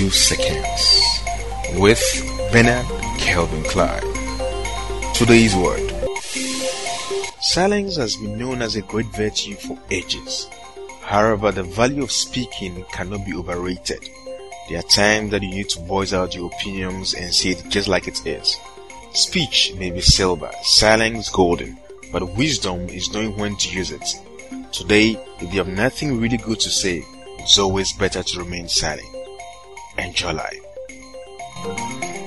32 seconds with Bernard Kelvin Clive. Today's word. Silence has been known as a great virtue for ages. However, the value of speaking cannot be overrated. There are times that you need to voice out your opinions and say it just like it is. Speech may be silver, silence golden, but wisdom is knowing when to use it. Today, if you have nothing really good to say, it's always better to remain silent. Enjoy life.